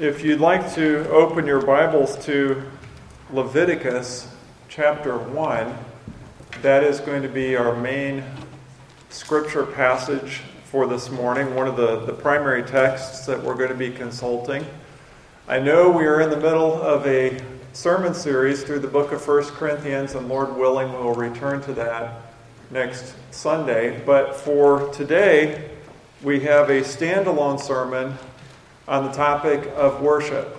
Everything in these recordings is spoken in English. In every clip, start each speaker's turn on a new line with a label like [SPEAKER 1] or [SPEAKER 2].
[SPEAKER 1] If you'd like to open your Bibles to Leviticus chapter 1, that is going to be our main scripture passage for this morning, one of the, the primary texts that we're going to be consulting. I know we are in the middle of a sermon series through the book of 1 Corinthians, and Lord willing, we will return to that next Sunday. But for today, we have a standalone sermon on the topic of worship.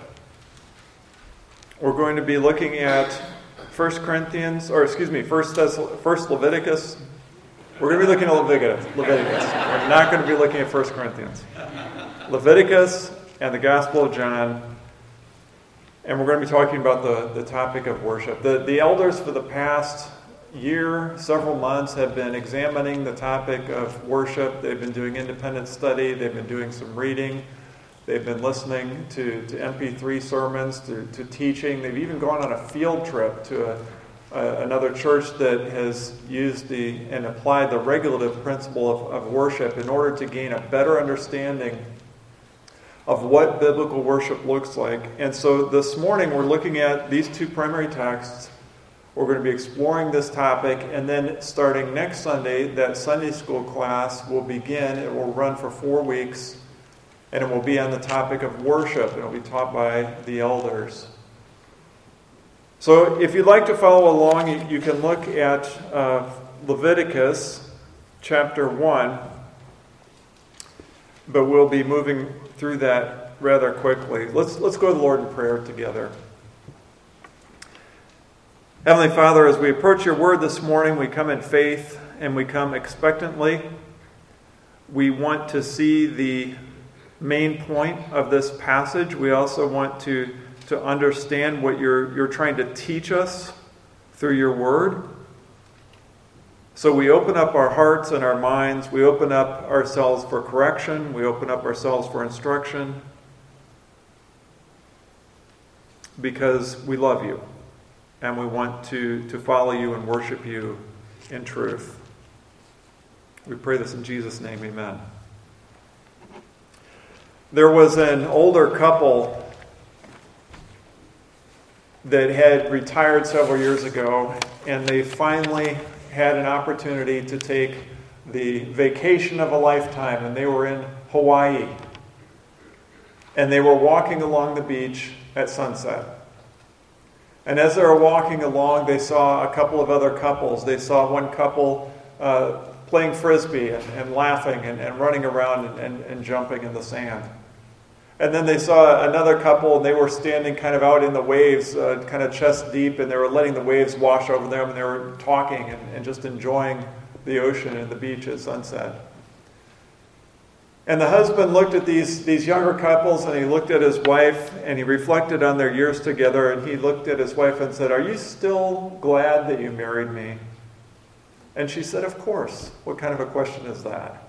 [SPEAKER 1] We're going to be looking at 1 Corinthians, or excuse me, 1 Leviticus. We're going to be looking at Leviticus. Leviticus. We're not going to be looking at 1 Corinthians. Leviticus and the Gospel of John. And we're going to be talking about the, the topic of worship. The, the elders for the past year, several months, have been examining the topic of worship. They've been doing independent study, they've been doing some reading. They've been listening to, to MP3 sermons, to, to teaching. They've even gone on a field trip to a, another church that has used the and applied the regulative principle of, of worship in order to gain a better understanding of what biblical worship looks like. And so this morning we're looking at these two primary texts. We're going to be exploring this topic, and then starting next Sunday, that Sunday school class will begin. It will run for four weeks and it will be on the topic of worship. and It will be taught by the elders. So, if you'd like to follow along, you, can look at uh, Leviticus chapter 1, but we'll be moving through that rather quickly. Let's, let's go to the Lord in prayer together. Heavenly Father, as we approach your word this morning, we come in faith and we come expectantly. We want to see the main point of this passage. We also want to, to understand what you're, you're trying to teach us through your word. So we open up our hearts and our minds. We open up ourselves for correction. We open up ourselves for instruction because we love you and we want to, to follow you and worship you in truth. We pray this in Jesus' name. Amen. There was an older couple that had retired several years ago, and they finally had an opportunity to take the vacation of a lifetime, and they were in Hawaii. And they were walking along the beach at sunset. And as they were walking along, they saw a couple of other couples. They saw one couple uh, playing frisbee and, and laughing and, and, running around and, and, and jumping in the sand. And then they saw another couple, and they were standing kind of out in the waves, uh, kind of chest deep, and they were letting the waves wash over them, and they were talking and, and just enjoying the ocean and the beach at sunset. And the husband looked at these, these younger couples, and he looked at his wife, and he reflected on their years together, and he looked at his wife and said, Are you still glad that you married me? And she said, Of course. What kind of a question is that?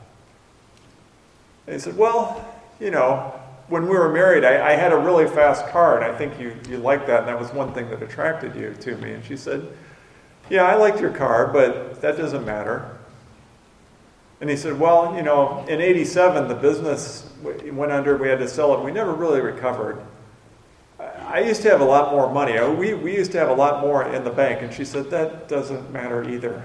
[SPEAKER 1] And he said, Well, you know, when we were married, I, I, had a really fast car, and I think you, you liked that, and that was one thing that attracted you to me. And she said, Yeah, I liked your car, but that doesn't matter. And he said, Well, you know, in 87, the business went under, we had to sell it, we never really recovered. I used to have a lot more money. We, we used to have a lot more in the bank. And she said, That doesn't matter either.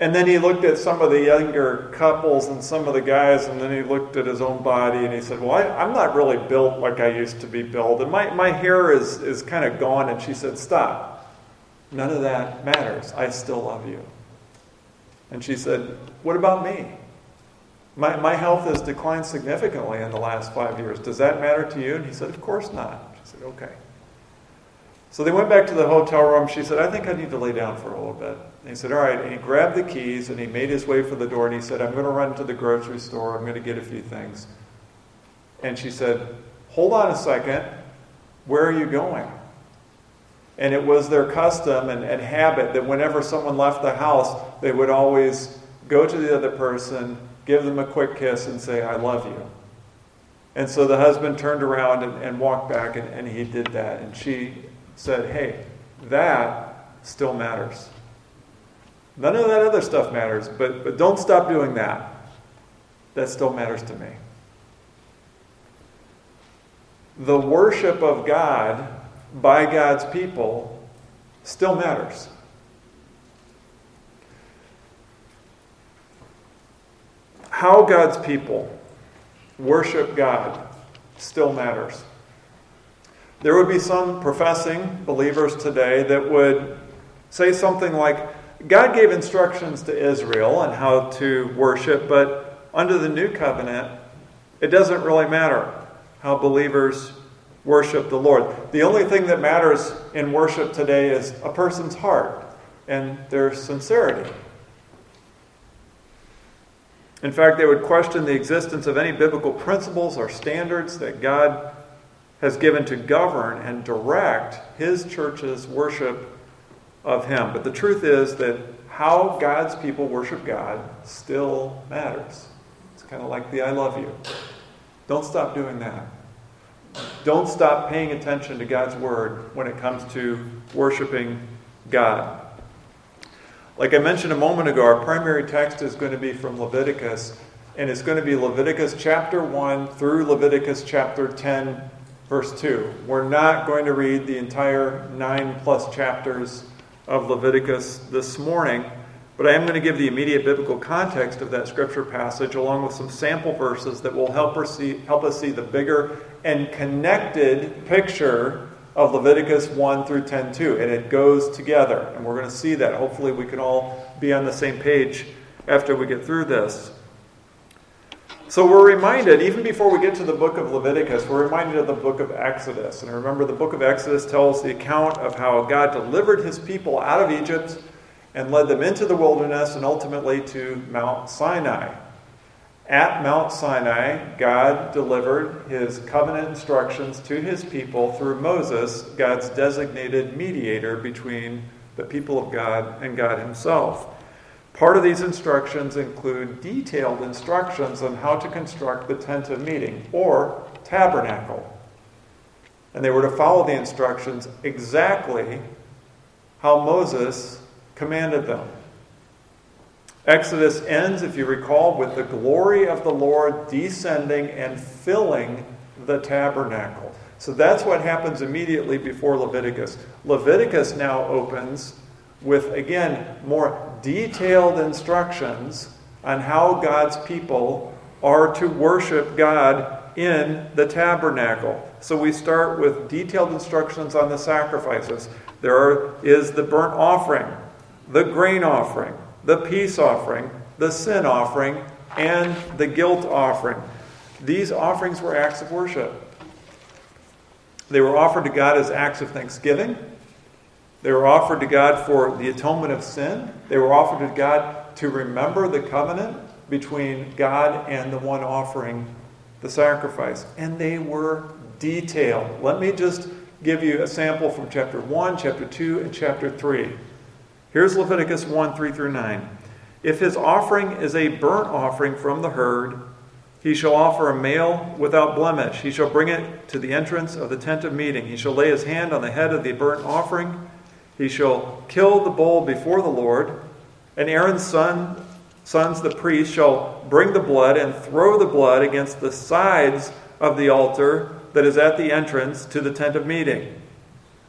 [SPEAKER 1] And then he looked at some of the younger couples and some of the guys, and then he looked at his own body and he said, Well, I, am not really built like I used to be built. And my, my hair is, is kind of gone. And she said, Stop. None of that matters. I still love you. And she said, What about me? My, my health has declined significantly in the last five years. Does that matter to you? And he said, Of course not. She said, Okay. So they went back to the hotel room. She said, I think I need to lay down for a little bit. And he said, All right. And he grabbed the keys and he made his way for the door and he said, I'm going to run to the grocery store. I'm going to get a few things. And she said, Hold on a second. Where are you going? And it was their custom and, and habit that whenever someone left the house, they would always go to the other person, give them a quick kiss, and say, I love you. And so the husband turned around and, and walked back, and, and he did that. And she said, hey, that still matters. None of that other stuff matters, but, but don't stop doing that. That still matters to me. the worship of God by God's people still matters. How God's people worship God still matters. There would be some professing believers today that would say something like, God gave instructions to Israel on how to worship, but under the new covenant, it doesn't really matter how believers worship the Lord. The only thing that matters in worship today is a person's heart and their sincerity. In fact, they would question the existence of any biblical principles or standards that God has given to govern and direct His church's worship of Him. But the truth is that how God's people worship God still matters. It's kind of like the I love you. Don't stop doing that. Don't stop paying attention to God's word when it comes to worshiping God. Like I mentioned a moment ago, our primary text is going to be from Leviticus, and it's going to be Leviticus chapter 1 through Leviticus chapter 10, verse 2. We're not going to read the entire nine plus chapters of Leviticus this morning, but I am going to give the immediate biblical context of that scripture passage along with some sample verses that will help us see, help us see the bigger and connected picture of Leviticus 1 through 10 2. And it goes together. And we're going to see that. Hopefully, we can all be on the same page after we get through this. So we're reminded, even before we get to the book of Leviticus, we're reminded of the book of Exodus. And remember, the book of Exodus tells the account of how God delivered his people out of Egypt and led them into the wilderness and ultimately to Mount Sinai. At Mount Sinai, God delivered his covenant instructions to his people through Moses, God's designated mediator between the people of God and God himself. Part of these instructions include detailed instructions on how to construct the tent of meeting or tabernacle. And they were to follow the instructions exactly how Moses commanded them. Exodus ends, if you recall, with the glory of the Lord descending and filling the tabernacle. So that's what happens immediately before Leviticus. Leviticus now opens with, again, more detailed instructions on how God's people are to worship God in the tabernacle. So we start with detailed instructions on the sacrifices. There are, is the burnt offering the grain offering, the peace offering, the sin offering, and the guilt offering. These offerings were acts of worship. They were offered to God as acts of thanksgiving. They were offered to God for the atonement of sin. They were offered to God to remember the covenant between God and the one offering the sacrifice. And they were detailed. Let me just give you a sample from chapter 1, chapter 2, and chapter 3. Here's Leviticus 1 3 through 9. If his offering is a burnt offering from the herd, he shall offer a male without blemish. He shall bring it to the entrance of the tent of meeting. He shall lay his hand on the head of the burnt offering. He shall kill the bull before the Lord. And Aaron's son, sons, the priests, shall bring the blood and throw the blood against the sides of the altar that is at the entrance to the tent of meeting.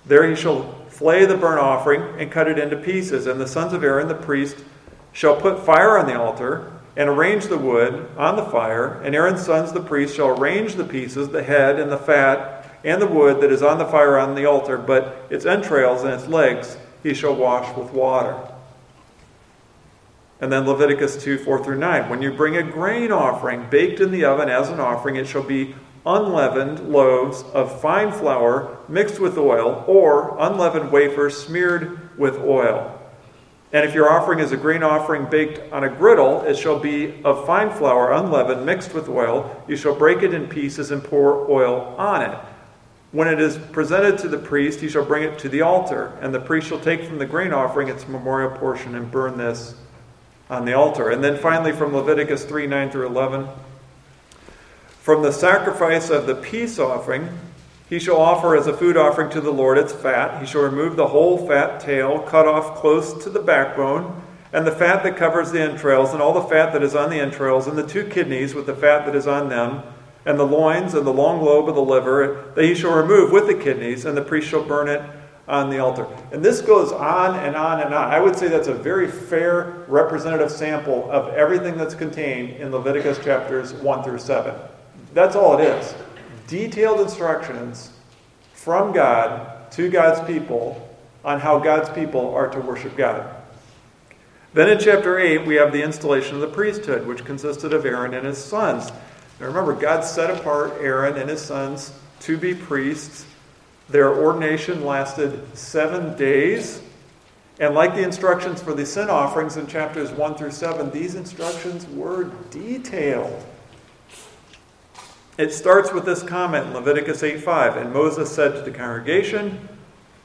[SPEAKER 1] There he shall flay the burnt offering, and cut it into pieces. And the sons of Aaron, the priest, shall put fire on the altar, and arrange the wood on the fire. And Aaron's sons, the priests, shall arrange the pieces, the head, and the fat, and the wood that is on the fire on the altar, but its entrails and its legs he shall wash with water. And then Leviticus 2 4 through 9. When you bring a grain offering baked in the oven as an offering, it shall be unleavened loaves of fine flour mixed with oil, or unleavened wafers smeared with oil. And if your offering is a grain offering baked on a griddle, it shall be of fine flour, unleavened, mixed with oil. You shall break it in pieces and pour oil on it. When it is presented to the priest, he shall bring it to the altar, and the priest shall take from the grain offering its memorial portion and burn this on the altar. And then finally, from Leviticus 3 9 through 11. From the sacrifice of the peace offering, he shall offer as a food offering to the Lord its fat. He shall remove the whole fat tail, cut off close to the backbone, and the fat that covers the entrails, and all the fat that is on the entrails, and the two kidneys with the fat that is on them, and the loins and the long lobe of the liver that he shall remove with the kidneys, and the priest shall burn it on the altar. And this goes on and on and on. I would say that's a very fair representative sample of everything that's contained in Leviticus chapters 1 through 7. That's all it is. Detailed instructions from God to God's people on how God's people are to worship God. Then in chapter 8, we have the installation of the priesthood, which consisted of Aaron and his sons. Now remember, God set apart Aaron and his sons to be priests. Their ordination lasted seven days. And like the instructions for the sin offerings in chapters 1 through 7, these instructions were detailed. It starts with this comment in Leviticus 8:5, and Moses said to the congregation,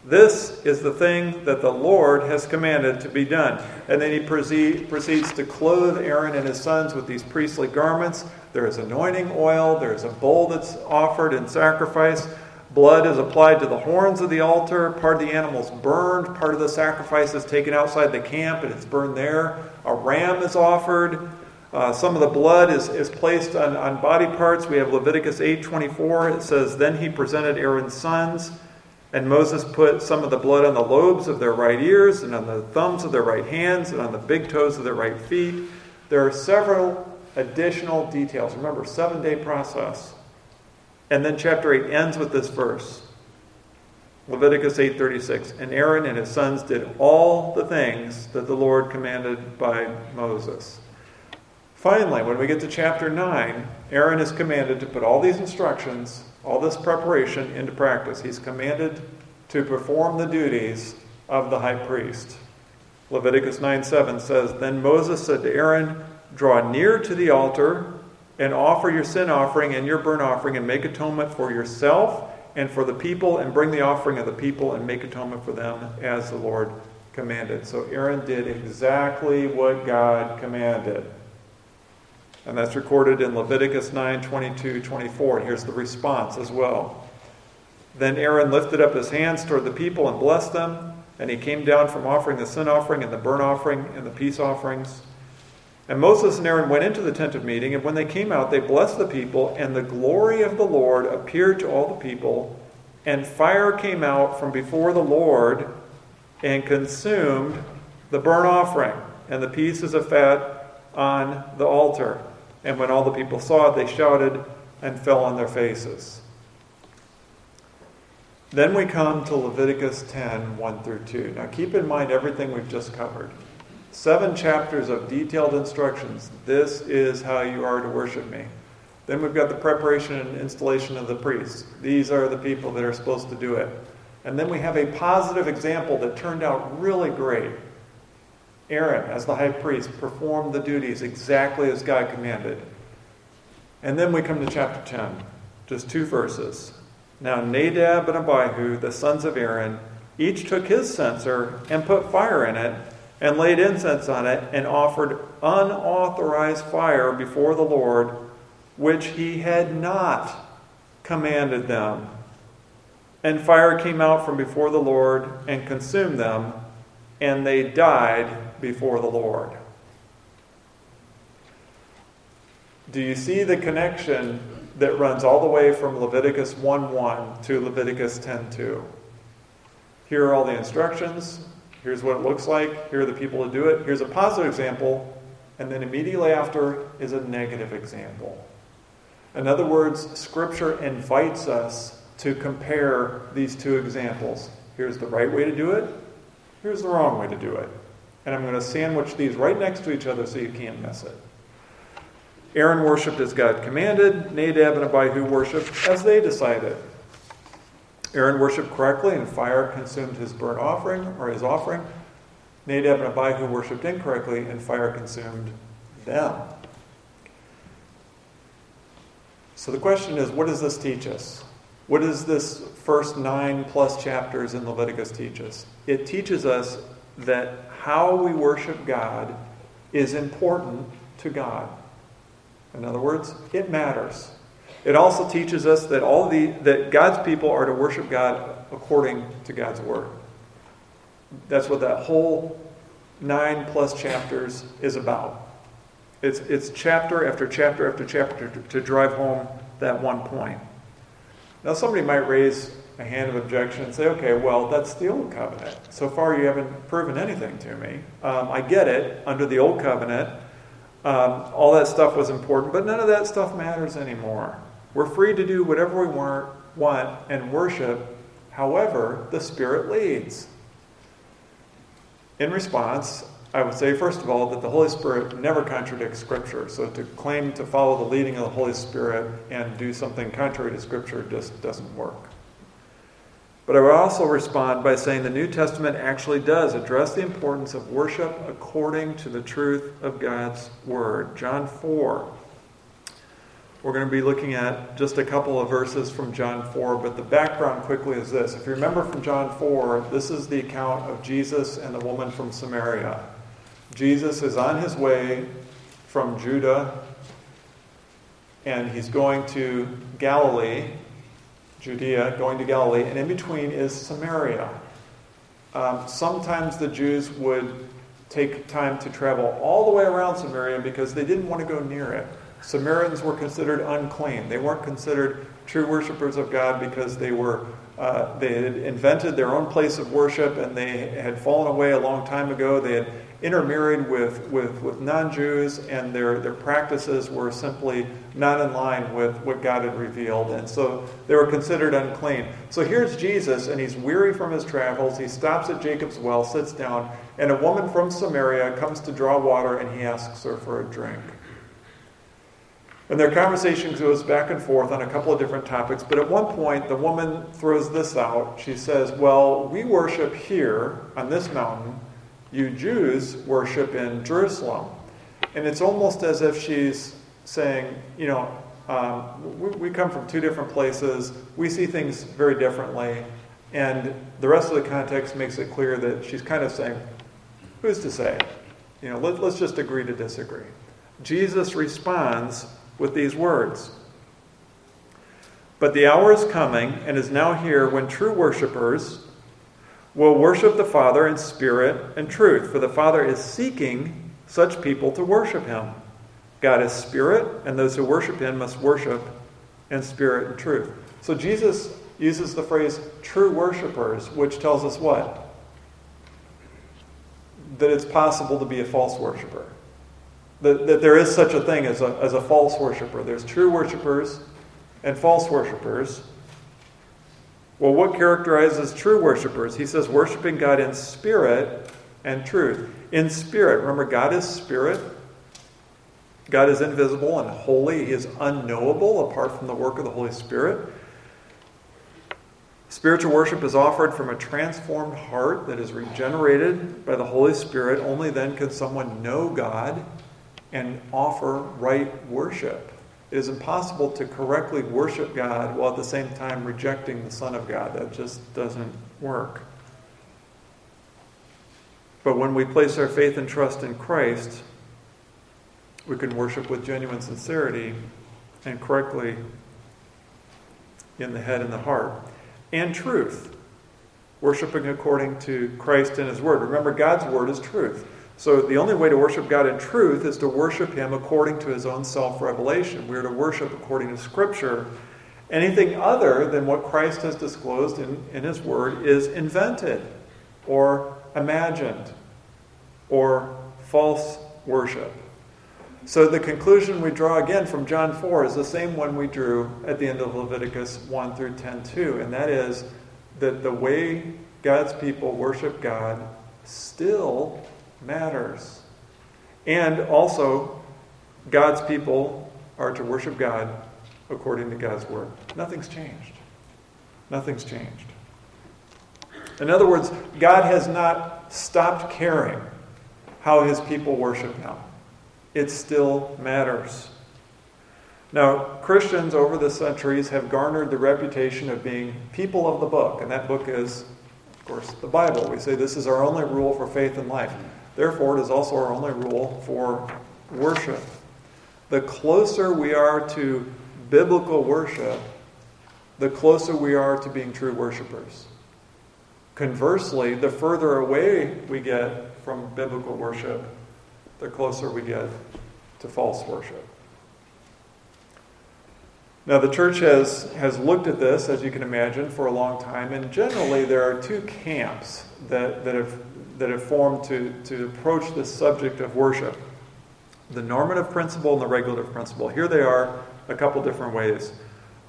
[SPEAKER 1] "This is the thing that the Lord has commanded to be done." And then he proceed, proceeds to clothe Aaron and his sons with these priestly garments. There is anointing oil, there is a bowl that's offered in sacrifice. Blood is applied to the horns of the altar. Part of the animal's burned. Part of the sacrifice is taken outside the camp and it's burned there. A ram is offered. Uh, some of the blood is, is placed on, on body parts. We have Leviticus 8.24. It says, Then he presented Aaron's sons, and Moses put some of the blood on the lobes of their right ears, and on the thumbs of their right hands, and on the big toes of their right feet. There are several additional details. Remember, seven day process. And then chapter 8 ends with this verse. Leviticus 8:36 and Aaron and his sons did all the things that the Lord commanded by Moses. Finally, when we get to chapter 9, Aaron is commanded to put all these instructions, all this preparation into practice. He's commanded to perform the duties of the high priest. Leviticus 9 7 says, Then Moses said to Aaron, Draw near to the altar and offer your sin offering and your burnt offering and make atonement for yourself and for the people and bring the offering of the people and make atonement for them as the Lord commanded. So Aaron did exactly what God commanded. And that's recorded in Leviticus 9 22, 24. And here's the response as well. Then Aaron lifted up his hands toward the people and blessed them. And he came down from offering the sin offering and the burnt offering and the peace offerings. And Moses and Aaron went into the tent of meeting, and when they came out, they blessed the people, and the glory of the Lord appeared to all the people. And fire came out from before the Lord and consumed the burnt offering and the pieces of fat on the altar. And when all the people saw it, they shouted and fell on their faces. Then we come to Leviticus 10 1 through 2. Now keep in mind everything we've just covered. Seven chapters of detailed instructions. This is how you are to worship me. Then we've got the preparation and installation of the priests. These are the people that are supposed to do it. And then we have a positive example that turned out really great. Aaron, as the high priest, performed the duties exactly as God commanded. And then we come to chapter 10, just two verses. Now Nadab and Abihu, the sons of Aaron, each took his censer and put fire in it, and laid incense on it, and offered unauthorized fire before the Lord, which he had not commanded them. And fire came out from before the Lord and consumed them, and they died before the Lord. Do you see the connection that runs all the way from Leviticus 1 1 to Leviticus 10 2? Here are all the instructions. Here's what it looks like. Here are the people who do it. Here's a positive example. And then immediately after is a negative example. In other words, Scripture invites us to compare these two examples. Here's the right way to do it. Here's the wrong way to do it. And I'm going to sandwich these right next to each other so you can't miss it. Aaron worshipped as God commanded. Nadab and Abihu worshipped as they decided. Aaron worshipped correctly, and fire consumed his burnt offering or his offering. Nadab and Abihu worshipped incorrectly, and fire consumed them. So the question is what does this teach us? What does this first nine plus chapters in Leviticus teach us? It teaches us that how we worship God is important to God. In other words, it matters. It also teaches us that all the that God's people are to worship God according to God's word. That's what that whole nine plus chapters is about. It's, it's chapter after chapter after chapter to, to drive home that one point. Now, somebody might raise a hand of objection and say, okay, well, that's the old covenant. So far, you haven't proven anything to me. Um, I get it. Under the old covenant, um, all that stuff was important, but none of that stuff matters anymore. We're free to do whatever we want, want and worship however the Spirit leads. In response, I would say, first of all, that the Holy Spirit never contradicts Scripture. So to claim to follow the leading of the Holy Spirit and do something contrary to Scripture just doesn't work. But I would also respond by saying the New Testament actually does address the importance of worship according to the truth of God's Word. John 4. We're going to be looking at just a couple of verses from John 4, but the background quickly is this. If you remember from John 4, this is the account of Jesus and the woman from Samaria. Jesus is on his way from Judah and he's going to Galilee, Judea, going to Galilee, and in between is Samaria. Um, sometimes the Jews would take time to travel all the way around Samaria because they didn't want to go near it. Samaritans were considered unclean. They weren't considered true worshippers of God because they were uh, they had invented their own place of worship and they had fallen away a long time ago. They had intermarried with, with, with non Jews, and their, their practices were simply not in line with what God had revealed. And so they were considered unclean. So here's Jesus, and he's weary from his travels. He stops at Jacob's well, sits down, and a woman from Samaria comes to draw water, and he asks her for a drink. And their conversation goes back and forth on a couple of different topics, but at one point, the woman throws this out. She says, Well, we worship here on this mountain you Jews worship in Jerusalem. And it's almost as if she's saying, you know, um, we, we, come from two different places, we see things very differently, and the rest of the context makes it clear that she's kind of saying, who's to say? You know, let, let's just agree to disagree. Jesus responds with these words. But the hour is coming and is now here when true worshippers will worship the Father in spirit and truth, for the Father is seeking such people to worship him. God is spirit, and those who worship him must worship in spirit and truth. So Jesus uses the phrase true worshipers, which tells us what? That it's possible to be a false worshiper. That, that there is such a thing as a, as a false worshiper. There's true worshipers and false worshippers. Well, what characterizes true worshipers? He says, worshiping God in spirit and truth. In spirit. Remember, God is spirit. God is invisible and holy. He is unknowable apart from the work of the Holy Spirit. Spiritual worship is offered from a transformed heart that is regenerated by the Holy Spirit. Only then can someone know God and offer right worship. It is impossible to correctly worship God while at the same time rejecting the Son of God. That just doesn't work. But when we place our faith and trust in Christ, we can worship with genuine sincerity and correctly in the head and the heart. And truth, worshiping according to Christ and His Word. Remember, God's Word is truth. So the only way to worship God in truth is to worship Him according to His own self revelation. We are to worship according to Scripture. Anything other than what Christ has disclosed in, in His Word is invented or imagined or false worship. So the conclusion we draw again from John 4 is the same one we drew at the end of Leviticus 1 through 10 2, and that is that the way God's people worship God still matters. And also, God's people are to worship God according to God's word. Nothing's changed. Nothing's changed. In other words, God has not stopped caring how his people worship him. It still matters. Now, Christians over the centuries have garnered the reputation of being people of the book, and that book is, of course, the Bible. We say this is our only rule for faith and life. Therefore, it is also our only rule for worship. The closer we are to biblical worship, the closer we are to being true worshipers. Conversely, the further away we get from biblical worship, the closer we get to false worship. Now, the church has, has looked at this, as you can imagine, for a long time, and generally there are two camps that, that, have, that have formed to, to approach the subject of worship the normative principle and the regulative principle. Here they are, a couple different ways.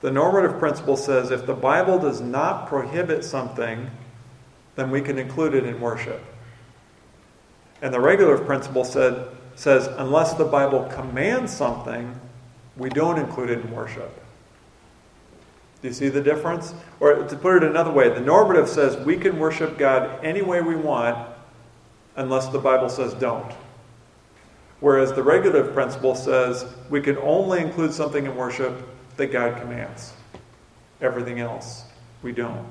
[SPEAKER 1] The normative principle says if the Bible does not prohibit something, then we can include it in worship. And the regulative principle said, says unless the Bible commands something, we don't include it in worship. Do you see the difference? Or to put it another way, the normative says we can worship God any way we want unless the Bible says don't. Whereas the regulative principle says we can only include something in worship that God commands. Everything else, we don't.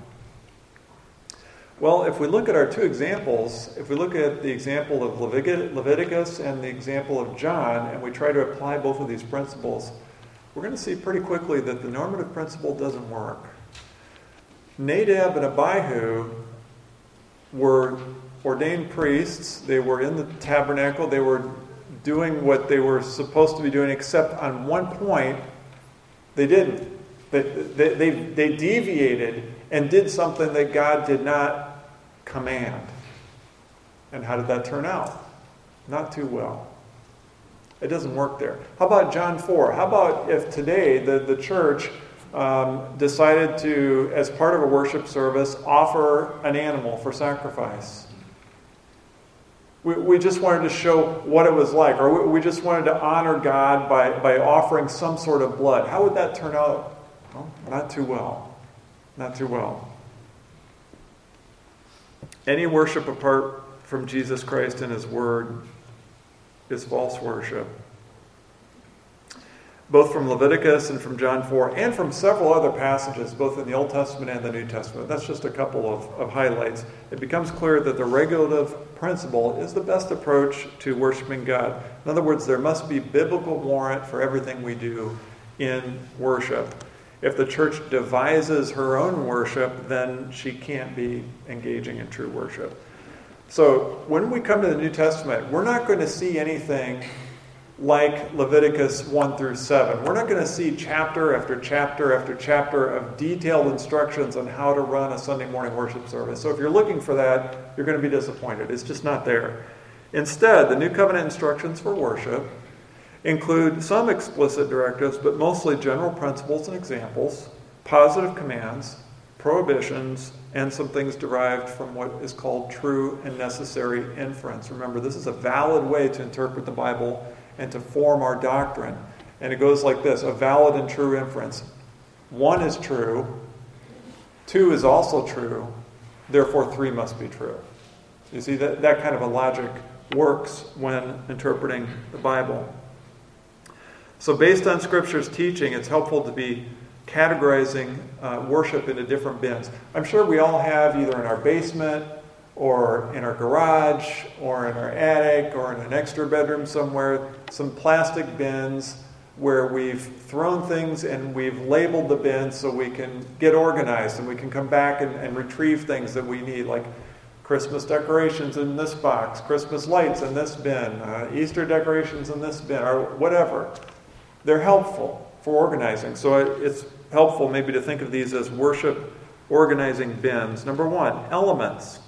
[SPEAKER 1] Well, if we look at our two examples, if we look at the example of Leviticus and the example of John, and we try to apply both of these principles, we're going to see pretty quickly that the normative principle doesn't work. Nadab and Abihu were ordained priests. They were in the tabernacle. They were doing what they were supposed to be doing, except on one point, they didn't. They, they, they, they deviated and did something that God did not command. And how did that turn out? Not too well. It doesn't work there. How about John 4? How about if today the, the church um, decided to, as part of a worship service, offer an animal for sacrifice? We, we just wanted to show what it was like, or we, we just wanted to honor God by, by offering some sort of blood. How would that turn out? Well, not too well. Not too well. Any worship apart from Jesus Christ and His Word is false worship. Both from Leviticus and from John 4, and from several other passages, both in the Old Testament and the New Testament. That's just a couple of, of highlights. It becomes clear that the regulative principle is the best approach to worshiping God. In other words, there must be biblical warrant for everything we do in worship. If the church devises her own worship, then she can't be engaging in true worship. So when we come to the New Testament, we're not going to see anything like Leviticus 1 through 7. We're not going to see chapter after chapter after chapter of detailed instructions on how to run a Sunday morning worship service. So if you're looking for that, you're going to be disappointed. It's just not there. Instead, the New Covenant instructions for worship include some explicit directives, but mostly general principles and examples, positive commands, prohibitions, and some things derived from what is called true and necessary inference. Remember, this is a valid way to interpret the Bible and to form our doctrine. And it goes like this a valid and true inference. One is true, two is also true, therefore, three must be true. You see, that, that kind of a logic works when interpreting the Bible. So, based on Scripture's teaching, it's helpful to be categorizing uh, worship into different bins. I'm sure we all have either in our basement or in our garage or in our attic or in an extra bedroom somewhere some plastic bins where we've thrown things and we've labeled the bins so we can get organized and we can come back and, and retrieve things that we need, like Christmas decorations in this box, Christmas lights in this bin, uh, Easter decorations in this bin, or whatever. They're helpful for organizing. So it's helpful maybe to think of these as worship organizing bins. Number one, elements.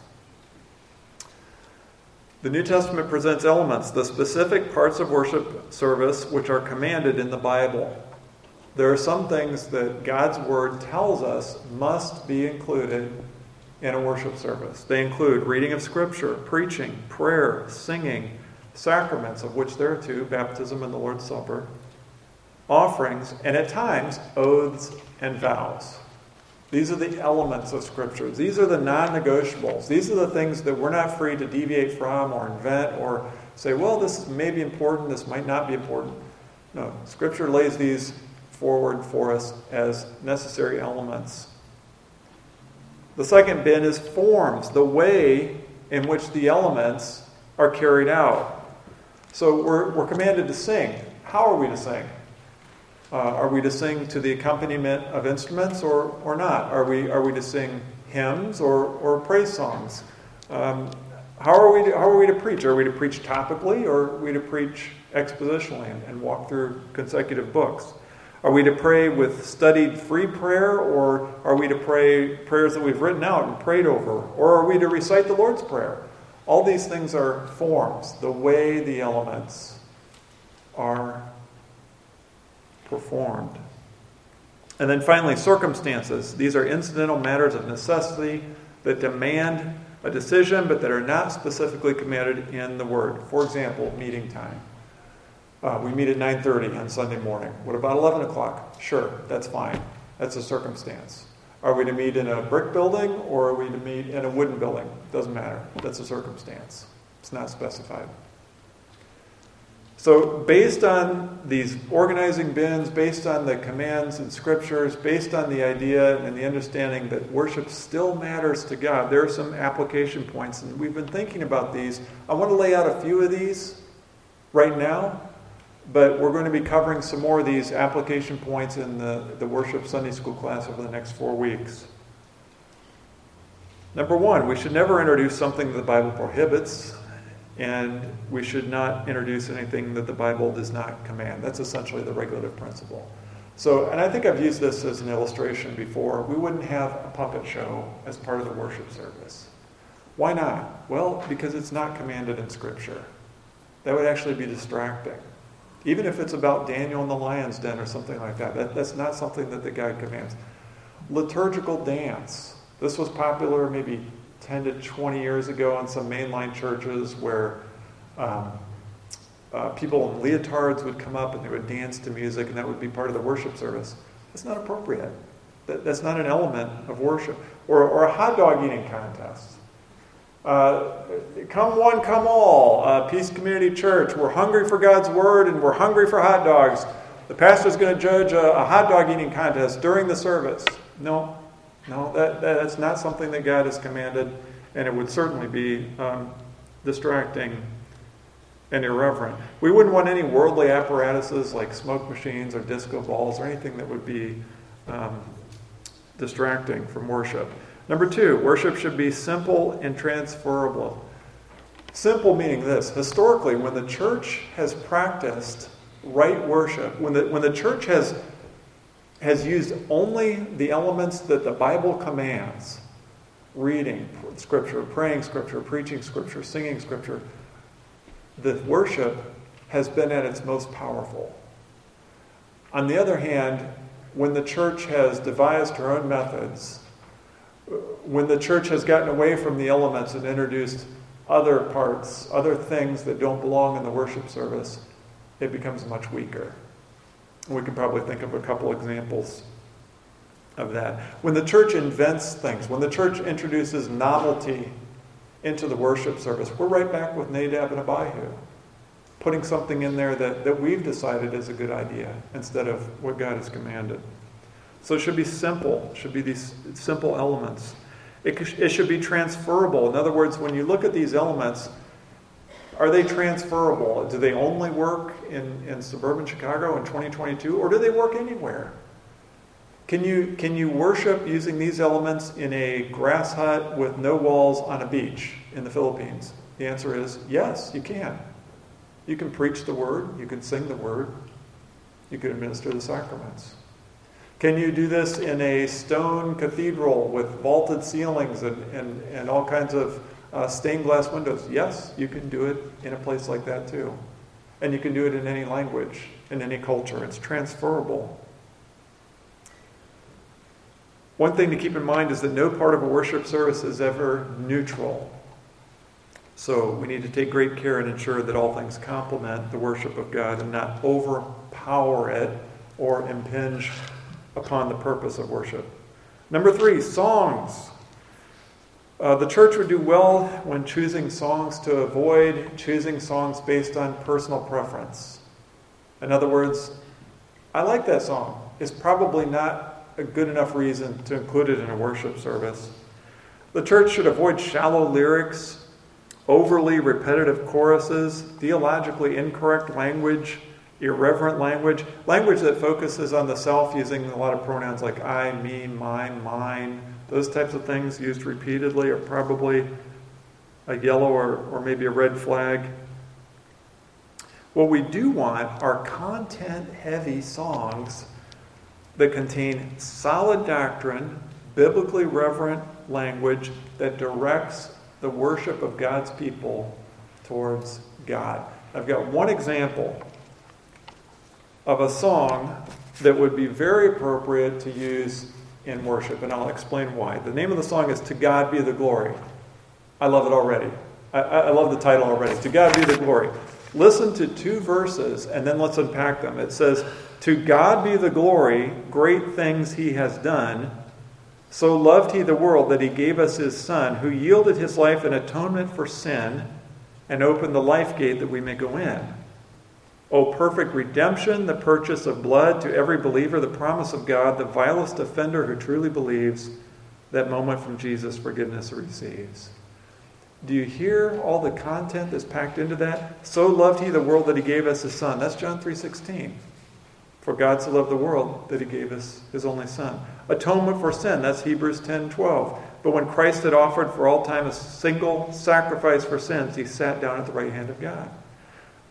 [SPEAKER 1] The New Testament presents elements, the specific parts of worship service which are commanded in the Bible. There are some things that God's Word tells us must be included in a worship service. They include reading of Scripture, preaching, prayer, singing, sacraments, of which there are two baptism and the Lord's Supper, offerings, and at times, oaths and vows. These are the elements of Scripture. These are the non negotiables. These are the things that we're not free to deviate from or invent or say, well, this may be important, this might not be important. No, Scripture lays these forward for us as necessary elements. The second bin is forms, the way in which the elements are carried out. So we're, we're commanded to sing. How are we to sing? Uh, are we to sing to the accompaniment of instruments or, or not? Are we, are we to sing hymns or, or praise songs? Um, how, are we to, how are we to preach? Are we to preach topically or are we to preach expositionally and, and walk through consecutive books? Are we to pray with studied free prayer, or are we to pray prayers that we've written out and prayed over? Or are we to recite the Lord's Prayer? All these things are forms, the way the elements are performed. And then finally, circumstances. These are incidental matters of necessity that demand a decision, but that are not specifically commanded in the Word. For example, meeting time. Uh, we meet at 9.30 on Sunday morning. What about 11 o'clock? Sure, that's fine. That's a circumstance. Are we to meet in a brick building or are we to meet in a wooden building? Doesn't matter. That's a circumstance. It's not specified. So, based on these organizing bins, based on the commands and scriptures, based on the idea and the understanding that worship still matters to God, there are some application points. And we've been thinking about these. I want to lay out a few of these right now, but we're going to be covering some more of these application points in the, the worship Sunday school class over the next four weeks. Number one, we should never introduce something that the Bible prohibits and we should not introduce anything that the Bible does not command. That's essentially the regulative principle. So, and I think I've used this as an illustration before. We wouldn't have a puppet show as part of the worship service. Why not? Well, because it's not commanded in Scripture. That would actually be distracting. Even if it's about Daniel in the lion's den or something like that, that that's not something that the God commands. Liturgical dance. This was popular maybe 10 to 20 years ago in some mainline churches where um, uh, people in leotards would come up and they would dance to music, and that would be part of the worship service. That's not appropriate. That, that's not an element of worship. Or, or a hot dog eating contest. Uh, come one, come all. Uh, Peace Community Church. We're hungry for God's Word and we're hungry for hot dogs. The pastor's going to judge a, a hot dog eating contest during the service. No, no, that, that's not something that God has commanded, and it would certainly be um, distracting and irreverent. We wouldn't want any worldly apparatuses like smoke machines or disco balls or anything that would be um, distracting from worship. Number two, worship should be simple and transferable. Simple meaning this historically, when the church has practiced right worship, when the, when the church has has used only the elements that the Bible commands reading Scripture, praying Scripture, preaching Scripture, singing Scripture the worship has been at its most powerful. On the other hand, when the church has devised her own methods, when the church has gotten away from the elements and introduced other parts, other things that don't belong in the worship service, it becomes much weaker. We can probably think of a couple examples of that. When the church invents things, when the church introduces novelty into the worship service, we're right back with Nadab and Abihu, putting something in there that, that we've decided is a good idea instead of what God has commanded. So it should be simple, it should be these simple elements. It, it should be transferable. In other words, when you look at these elements, are they transferable? Do they only work in, in suburban Chicago in 2022, or do they work anywhere? Can you, can you worship using these elements in a grass hut with no walls on a beach in the Philippines? The answer is yes, you can. You can preach the word, you can sing the word, you can administer the sacraments. Can you do this in a stone cathedral with vaulted ceilings and, and, and all kinds of uh, stained glass windows. Yes, you can do it in a place like that too. And you can do it in any language, in any culture. It's transferable. One thing to keep in mind is that no part of a worship service is ever neutral. So we need to take great care and ensure that all things complement the worship of God and not overpower it or impinge upon the purpose of worship. Number three, songs. Uh, the church would do well when choosing songs to avoid choosing songs based on personal preference. In other words, I like that song. It's probably not a good enough reason to include it in a worship service. The church should avoid shallow lyrics, overly repetitive choruses, theologically incorrect language, irreverent language, language that focuses on the self using a lot of pronouns like I, me, mine, mine those types of things used repeatedly are probably a yellow or, or maybe a red flag. What we do want are content heavy songs that contain solid doctrine, biblically reverent language that directs the worship of God's people towards God. I've got one example of a song that would be very appropriate to use in worship, and I'll explain why. The name of the song is To God Be the Glory. I love it already. I, I love the title already. To God Be the Glory. Listen to two verses and then let's unpack them. It says, To God be the glory, great things he has done. So loved he the world that he gave us his Son, who yielded his life in atonement for sin and opened the life gate that we may go in. O perfect redemption, the purchase of blood to every believer, the promise of God, the vilest offender who truly believes, that moment from Jesus forgiveness receives. Do you hear all the content that's packed into that? So loved he the world that he gave us his son. That's John 3:16. For God so loved the world that he gave us his only son. Atonement for sin, that's Hebrews 10:12. But when Christ had offered for all time a single sacrifice for sins, he sat down at the right hand of God.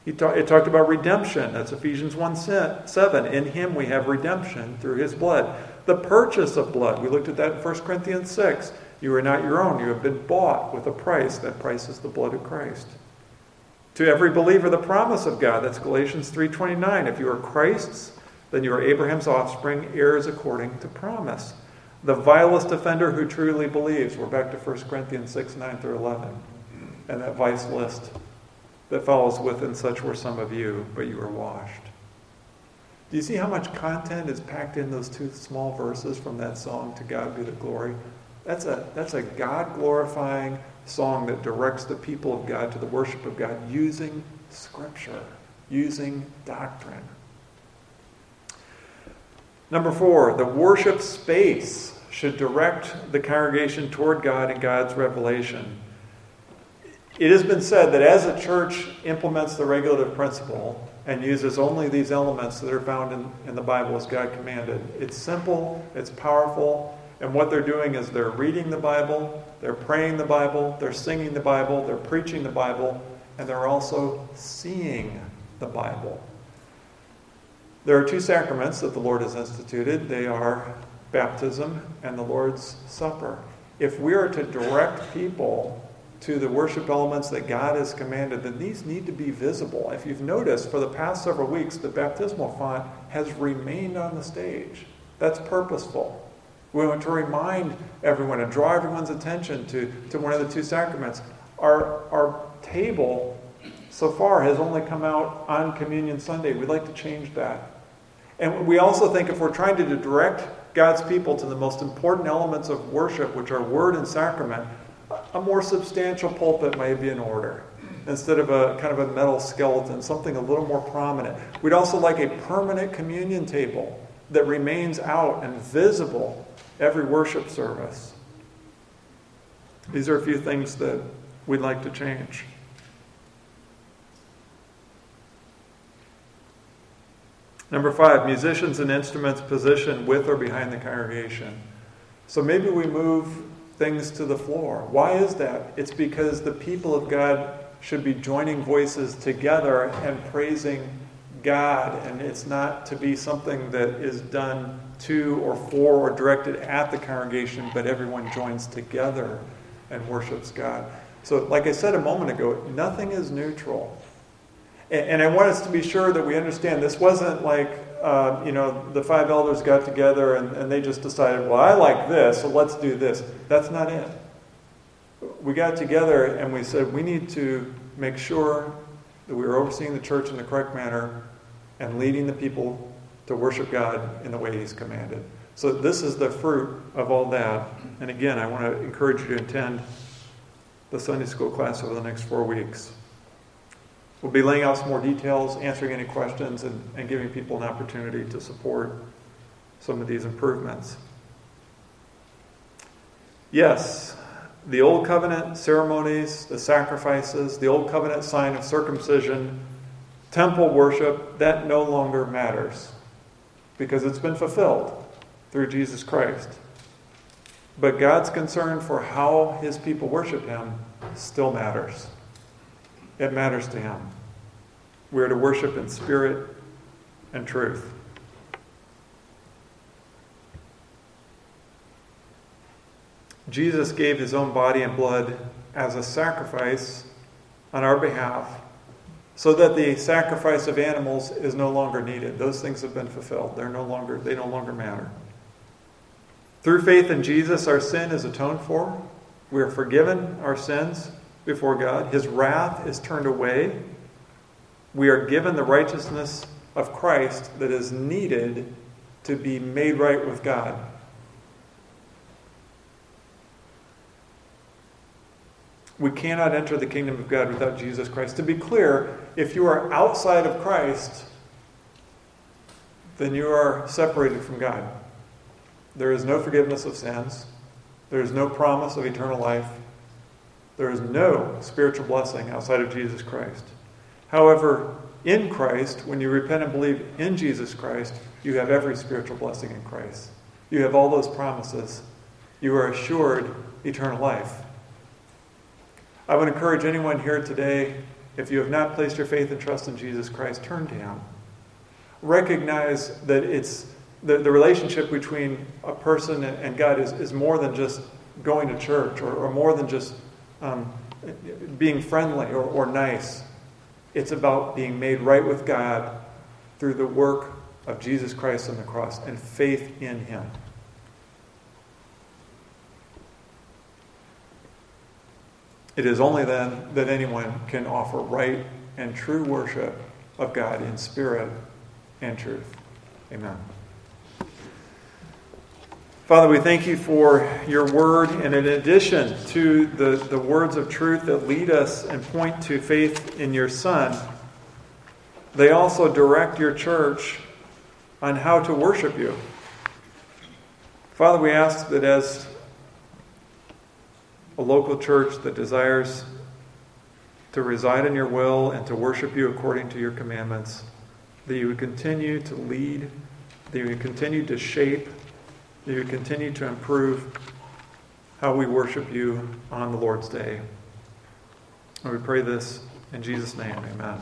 [SPEAKER 1] He talk, it talked about redemption. That's Ephesians 1 7. In him we have redemption through his blood. The purchase of blood. We looked at that in 1 Corinthians 6. You are not your own. You have been bought with a price. That price is the blood of Christ. To every believer, the promise of God. That's Galatians 3.29. If you are Christ's, then you are Abraham's offspring, heirs according to promise. The vilest offender who truly believes. We're back to 1 Corinthians 6, 9 through 11. And that vice list that follows with, and such were some of you, but you were washed. Do you see how much content is packed in those two small verses from that song, To God Be the Glory? That's a, that's a God glorifying song that directs the people of God to the worship of God using Scripture, using doctrine. Number four, the worship space should direct the congregation toward God and God's revelation. It has been said that as a church implements the regulative principle and uses only these elements that are found in, in the Bible as God commanded, it's simple, it's powerful, and what they're doing is they're reading the Bible, they're praying the Bible, they're singing the Bible, they're preaching the Bible, and they're also seeing the Bible. There are two sacraments that the Lord has instituted. They are baptism and the Lord's Supper. If we are to direct people to the worship elements that God has commanded, then these need to be visible. If you've noticed, for the past several weeks, the baptismal font has remained on the stage. That's purposeful. We want to remind everyone and draw everyone's attention to, to one of the two sacraments. Our, our table so far has only come out on Communion Sunday. We'd like to change that. And we also think if we're trying to direct God's people to the most important elements of worship, which are word and sacrament, a more substantial pulpit may be in order instead of a kind of a metal skeleton, something a little more prominent. We'd also like a permanent communion table that remains out and visible every worship service. These are a few things that we'd like to change. Number five, musicians and instruments positioned with or behind the congregation. So maybe we move things to the floor. Why is that? It's because the people of God should be joining voices together and praising God, and it's not to be something that is done to or for or directed at the congregation, but everyone joins together and worships God. So, like I said a moment ago, nothing is neutral. And, and I want us to be sure that we understand this wasn't like uh, you know, the five elders got together and, and they just decided, well, I like this, so let's do this. That's not it. We got together and we said, we need to make sure that we are overseeing the church in the correct manner and leading the people to worship God in the way He's commanded. So, this is the fruit of all that. And again, I want to encourage you to attend the Sunday school class over the next four weeks. We'll be laying out some more details, answering any questions, and, and giving people an opportunity to support some of these improvements. Yes, the Old Covenant ceremonies, the sacrifices, the Old Covenant sign of circumcision, temple worship, that no longer matters because it's been fulfilled through Jesus Christ. But God's concern for how his people worship him still matters. It matters to Him. We are to worship in spirit and truth. Jesus gave his own body and blood as a sacrifice on our behalf so that the sacrifice of animals is no longer needed. Those things have been fulfilled. They're no longer, they no longer matter. Through faith in Jesus, our sin is atoned for. We are forgiven our sins before God. His wrath is turned away. We are given the righteousness of Christ that is needed to be made right with God. We cannot enter the kingdom of God without Jesus Christ. To be clear, if you are outside of Christ, then you are separated from God. There is no forgiveness of sins. There is no promise of eternal life. There is no spiritual blessing outside of Jesus Christ. However, in Christ, when you repent and believe in Jesus Christ, you have every spiritual blessing in Christ. You have all those promises. You are assured eternal life. I would encourage anyone here today, if you have not placed your faith and trust in Jesus Christ, turn to Him. Recognize that it's the, the relationship between a person and God is, is more than just going to church or, or more than just um, being friendly or, or nice. It's about being made right with God through the work of Jesus Christ on the cross and faith in Him. It is only then that anyone can offer right and true worship of God in spirit and truth. Amen. Father, we thank you for your word, and in addition to the, the words of truth that lead us and point to faith in your Son, they also direct your church on how to worship you. Father, we ask that as a local church that desires to reside in your will and to worship you according to your commandments, that you would continue to lead, that you would continue to shape that you continue to improve how we worship you on the Lord's day. And we pray this in Jesus' name. Amen.